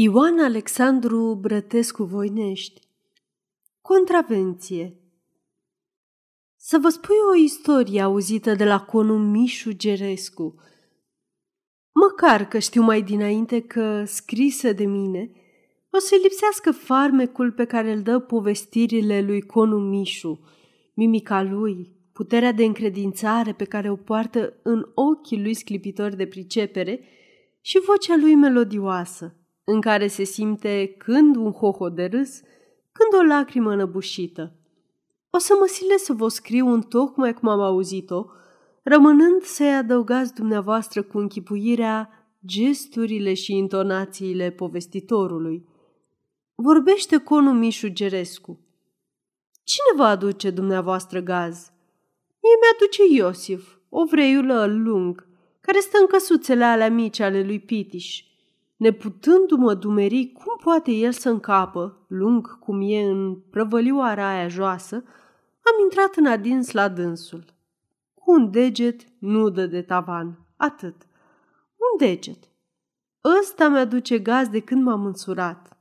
Ioan Alexandru Brătescu Voinești. Contravenție. Să vă spui o istorie auzită de la conul Mișu Gerescu. Măcar că știu mai dinainte că, scrisă de mine, o să lipsească farmecul pe care îl dă povestirile lui conul Mișu, mimica lui, puterea de încredințare pe care o poartă în ochii lui sclipitori de pricepere și vocea lui melodioasă în care se simte când un hoho de râs, când o lacrimă năbușită. O să mă silesc să vă scriu în tocmai cum am auzit-o, rămânând să-i adăugați dumneavoastră cu închipuirea gesturile și intonațiile povestitorului. Vorbește conul Mișu Gerescu. Cine vă aduce dumneavoastră gaz? Mie mi-aduce Iosif, ovreiul ăl lung, care stă în căsuțele alea mici ale lui Pitiș neputându-mă dumeri cum poate el să încapă, lung cum e în prăvălioara aia joasă, am intrat în adins la dânsul. Cu un deget nu dă de tavan, atât. Un deget. Ăsta mi-aduce gaz de când m-am însurat.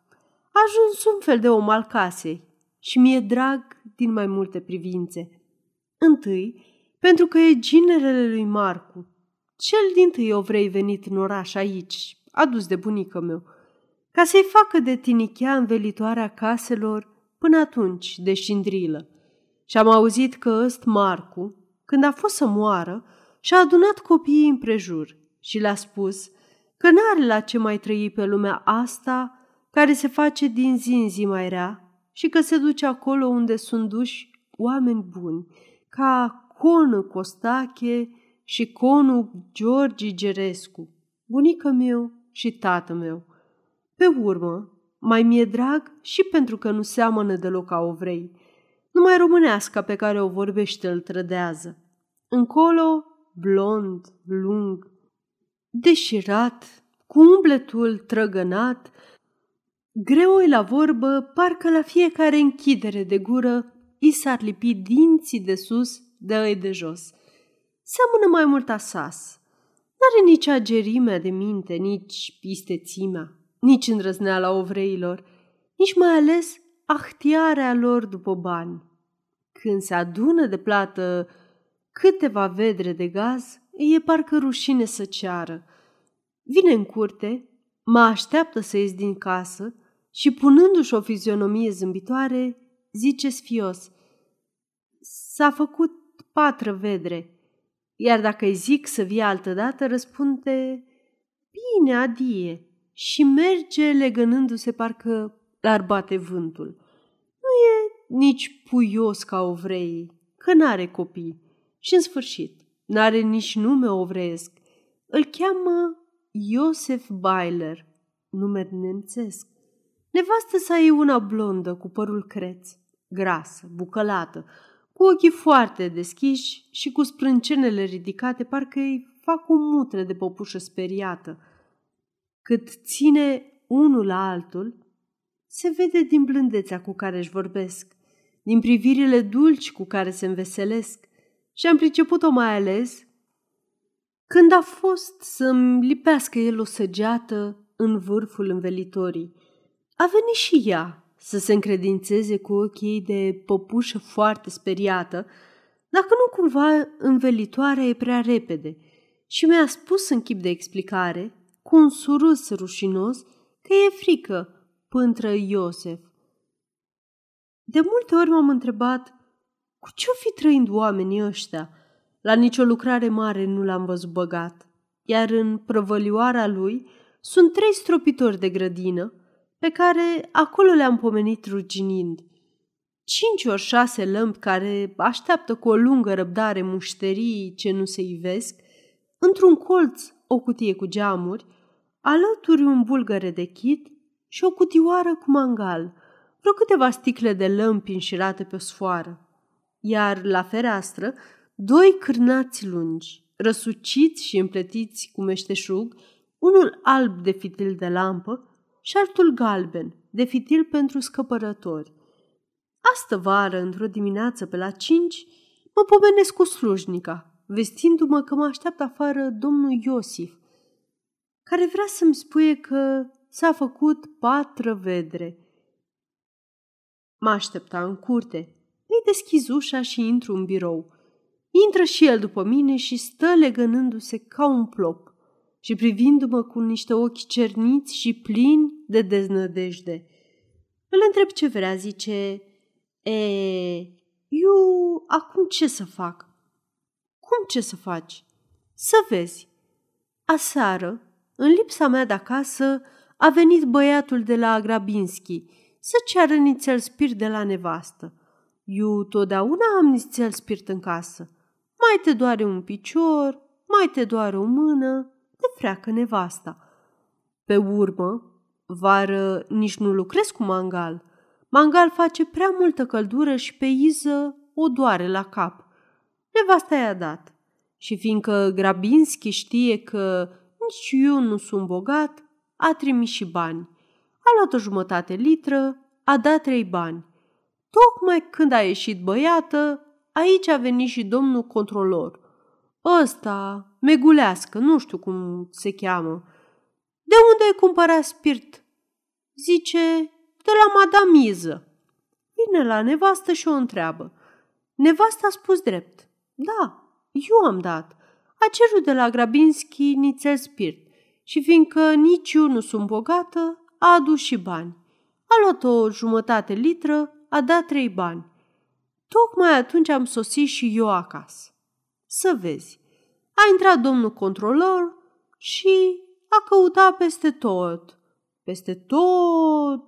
A ajuns un fel de om al casei și mi-e drag din mai multe privințe. Întâi, pentru că e ginerele lui Marcu, cel din tâi o vrei venit în oraș aici, adus de bunică meu, ca să-i facă de tinichea învelitoarea caselor până atunci de șindrilă. Și am auzit că ăst Marcu, când a fost să moară, și-a adunat copiii împrejur și le-a spus că n-are la ce mai trăi pe lumea asta care se face din zi în zi mai rea și că se duce acolo unde sunt duși oameni buni, ca Conă Costache și Conul Georgi Gerescu, bunică meu și tată meu. Pe urmă, mai mi-e drag și pentru că nu seamănă deloc ca o vrei. Numai românească pe care o vorbește îl trădează. Încolo, blond, lung, deșirat, cu umbletul trăgănat, greoi la vorbă, parcă la fiecare închidere de gură i s-ar lipi dinții de sus de ei de jos. Seamănă mai mult asas, N-are nici agerimea de minte, nici pistețimea, nici îndrăzneala ovreilor, nici mai ales ahtiarea lor după bani. Când se adună de plată câteva vedre de gaz, e parcă rușine să ceară. Vine în curte, mă așteaptă să ies din casă și punându-și o fizionomie zâmbitoare, zice sfios, S-a făcut patră vedre, iar dacă îi zic să vie altădată, răspunde, bine, adie, și merge legănându-se parcă l-ar bate vântul. Nu e nici puios ca ovreii, că n-are copii. Și în sfârșit, n-are nici nume ovreiesc. Îl cheamă Iosef Bailer, nume nemțesc. Nevastă sa e una blondă cu părul creț, grasă, bucălată, cu ochii foarte deschiși și cu sprâncenele ridicate, parcă îi fac o mutră de popușă speriată. Cât ține unul la altul, se vede din blândețea cu care își vorbesc, din privirile dulci cu care se înveselesc și am priceput-o mai ales când a fost să-mi lipească el o săgeată în vârful învelitorii. A venit și ea să se încredințeze cu ochii de păpușă foarte speriată, dacă nu cumva învelitoarea e prea repede și mi-a spus în chip de explicare, cu un surus rușinos, că e frică, pântră Iosef. De multe ori m-am întrebat cu ce-o fi trăind oamenii ăștia. La nicio lucrare mare nu l-am văzut băgat, iar în prăvălioara lui sunt trei stropitori de grădină, pe care acolo le-am pomenit ruginind. Cinci ori șase lămpi care așteaptă cu o lungă răbdare mușterii ce nu se ivesc, într-un colț o cutie cu geamuri, alături un bulgăre de chit și o cutioară cu mangal, vreo câteva sticle de lămpi înșirate pe o sfoară. Iar la fereastră, doi cârnați lungi, răsuciți și împletiți cu meșteșug, unul alb de fitil de lampă și altul galben, de fitil pentru scăpărători. Astă vară, într-o dimineață pe la cinci, mă pomenesc cu slujnica, vestindu-mă că mă așteaptă afară domnul Iosif, care vrea să-mi spuie că s-a făcut patră vedre. Mă aștepta în curte. Îi deschiz ușa și intru în birou. Intră și el după mine și stă legănându-se ca un plop și privindu-mă cu niște ochi cerniți și plini de deznădejde. Îl întreb ce vrea, zice, E, eu acum ce să fac? Cum ce să faci? Să vezi. Aseară, în lipsa mea de acasă, a venit băiatul de la Grabinski să ceară nițel spirit de la nevastă. Eu totdeauna am nițel spirit în casă. Mai te doare un picior, mai te doare o mână, te freacă nevasta. Pe urmă, vară nici nu lucrez cu mangal. Mangal face prea multă căldură și pe iză o doare la cap. Nevasta i-a dat. Și fiindcă Grabinski știe că nici eu nu sunt bogat, a trimis și bani. A luat o jumătate litră, a dat trei bani. Tocmai când a ieșit băiată, aici a venit și domnul controlor. Ăsta, megulească, nu știu cum se cheamă. De unde ai cumpărat spirit? Zice, de la madamiză. Vine la nevastă și o întreabă. Nevasta a spus drept. Da, eu am dat. A cerut de la Grabinski nițel spirit și fiindcă nici eu nu sunt bogată, a adus și bani. A luat o jumătate litră, a dat trei bani. Tocmai atunci am sosit și eu acasă. Să vezi, a intrat domnul controlor și a căutat peste tot. Peste tot,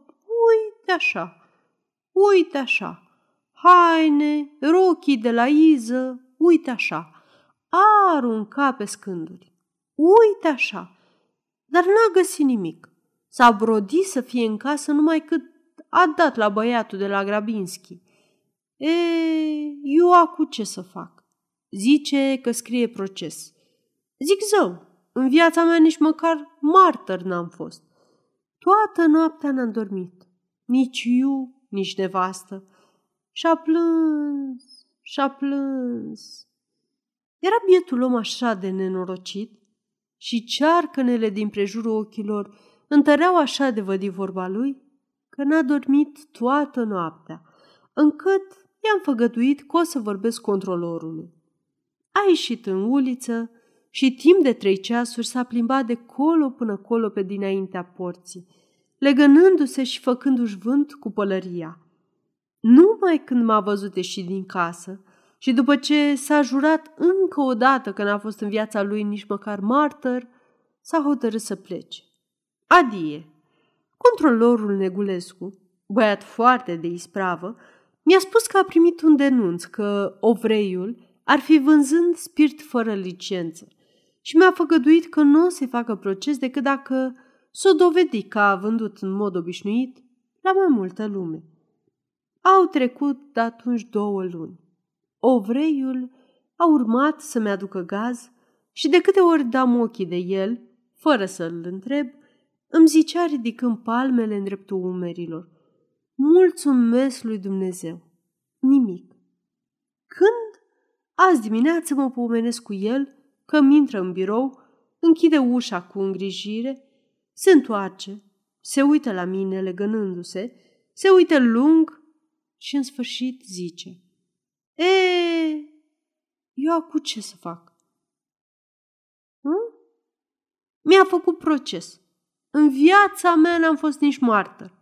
uite așa, uite așa, haine, rochii de la iză, uite așa, a aruncat pe scânduri. Uite așa, dar n-a găsit nimic. S-a brodit să fie în casă numai cât a dat la băiatul de la Grabinski. E, eu acu ce să fac? Zice că scrie proces. Zic zău, în viața mea nici măcar martor n-am fost. Toată noaptea n-am dormit. Nici eu, nici nevastă. Și-a plâns, și-a plâns. Era bietul om așa de nenorocit și cearcănele din prejurul ochilor întăreau așa de vădi vorba lui că n-a dormit toată noaptea, încât i-am făgăduit că o să vorbesc controlorului. A ieșit în uliță și timp de trei ceasuri s-a plimbat de colo până colo pe dinaintea porții, legănându-se și făcându-și vânt cu pălăria. Numai când m-a văzut ieșit din casă și după ce s-a jurat încă o dată că n-a fost în viața lui nici măcar martor, s-a hotărât să plece. Adie! Controlorul Negulescu, băiat foarte de ispravă, mi-a spus că a primit un denunț că ovreiul ar fi vânzând spirit fără licență și mi-a făgăduit că nu o să facă proces decât dacă s-o dovedi că a vândut în mod obișnuit la mai multă lume. Au trecut de atunci două luni. Ovreiul a urmat să-mi aducă gaz și de câte ori dam ochii de el, fără să-l întreb, îmi zicea ridicând palmele în dreptul umerilor. Mulțumesc lui Dumnezeu! Nimic. Când azi dimineață mă pomenesc cu el că mi intră în birou, închide ușa cu îngrijire, se întoarce, se uită la mine legănându-se, se uită lung și în sfârșit zice – E, eu acum ce să fac? Hm? Mi-a făcut proces. În viața mea n-am fost nici martor.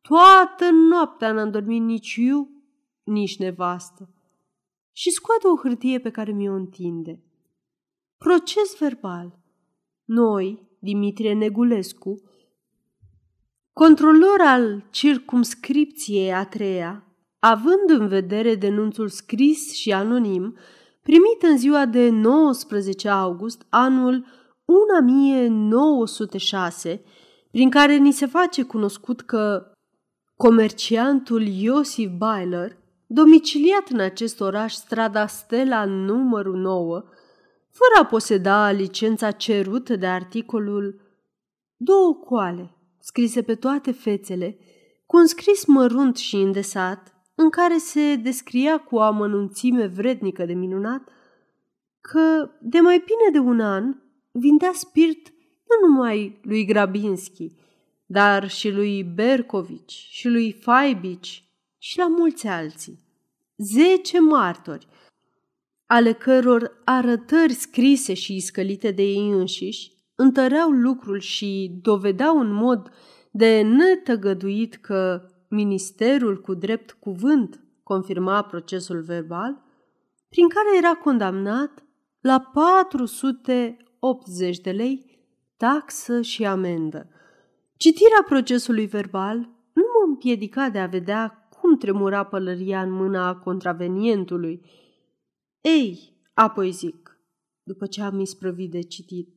Toată noaptea n-am dormit nici eu, nici nevastă. Și scoate o hârtie pe care mi-o întinde. Proces verbal. Noi, Dimitrie Negulescu, controlor al circumscripției a treia, având în vedere denunțul scris și anonim primit în ziua de 19 august anul 1906, prin care ni se face cunoscut că comerciantul Iosif Byler, domiciliat în acest oraș strada Stela numărul 9, fără a poseda licența cerută de articolul două coale, scrise pe toate fețele, cu un scris mărunt și îndesat, în care se descria cu o amănunțime vrednică de minunat că de mai bine de un an vindea spirit nu numai lui Grabinski, dar și lui Bercovici și lui Faibici și la mulți alții. Zece martori, ale căror arătări scrise și iscălite de ei înșiși întăreau lucrul și dovedeau în mod de netăgăduit că ministerul cu drept cuvânt confirma procesul verbal, prin care era condamnat la 480 de lei taxă și amendă. Citirea procesului verbal nu mă împiedica de a vedea cum tremura pălăria în mâna contravenientului. Ei, apoi zic, după ce am isprăvit de citit,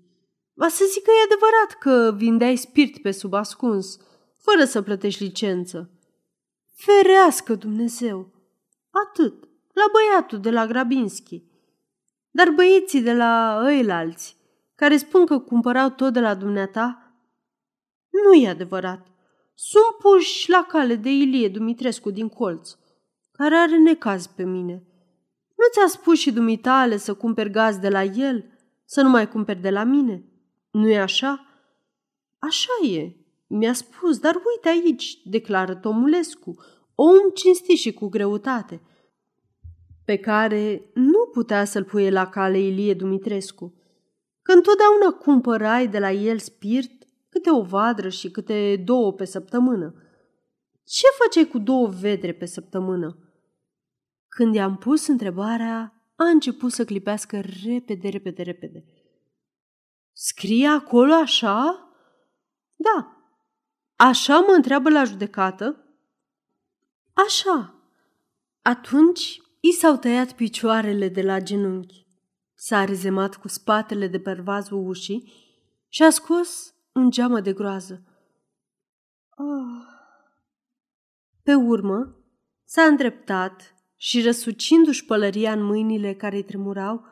va să zic că e adevărat că vindeai spirit pe sub ascuns, fără să plătești licență. Ferească Dumnezeu! Atât, la băiatul de la Grabinski. Dar băieții de la ăilalți, care spun că cumpărau tot de la dumneata, nu e adevărat. Sunt puși la cale de Ilie Dumitrescu din colț, care are necaz pe mine. Nu ți-a spus și dumitale să cumperi gaz de la el, să nu mai cumperi de la mine? nu e așa? Așa e, mi-a spus, dar uite aici, declară Tomulescu, om cinstit și cu greutate, pe care nu putea să-l puie la cale Ilie Dumitrescu, că întotdeauna cumpărai de la el spirit câte o vadră și câte două pe săptămână. Ce făceai cu două vedre pe săptămână? Când i-am pus întrebarea, a început să clipească repede, repede, repede. Scrie acolo așa? Da. Așa mă întreabă la judecată? Așa. Atunci i s-au tăiat picioarele de la genunchi. S-a rezemat cu spatele de pervazul ușii și a scos în geamă de groază. Oh. Pe urmă, s-a îndreptat și răsucindu-și pălăria în mâinile care îi tremurau,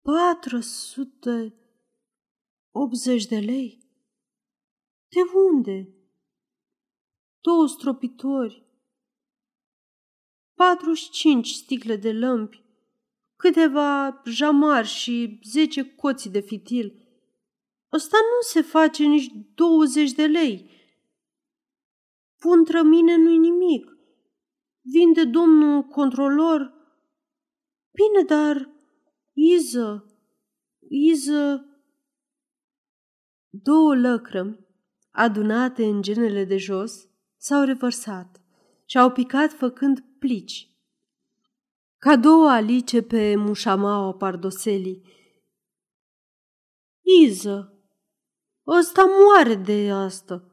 480 de lei? De unde? Două stropitori, 45 sticle de lămpi, câteva jamari și 10 coții de fitil – Ăsta nu se face nici 20 de lei. Puntră mine nu-i nimic. Vinde domnul controlor. Bine, dar Iză, Iză... Două lăcrămi, adunate în genele de jos, s-au revărsat și au picat făcând plici. Ca două alice pe mușamaua pardoselii. Iză, Ăsta moare de asta.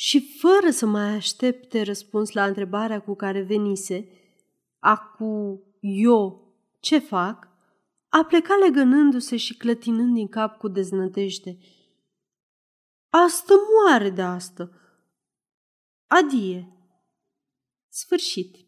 Și fără să mai aștepte răspuns la întrebarea cu care venise, acu eu ce fac, a plecat legănându-se și clătinând din cap cu deznădejde. Asta moare de asta. Adie. Sfârșit.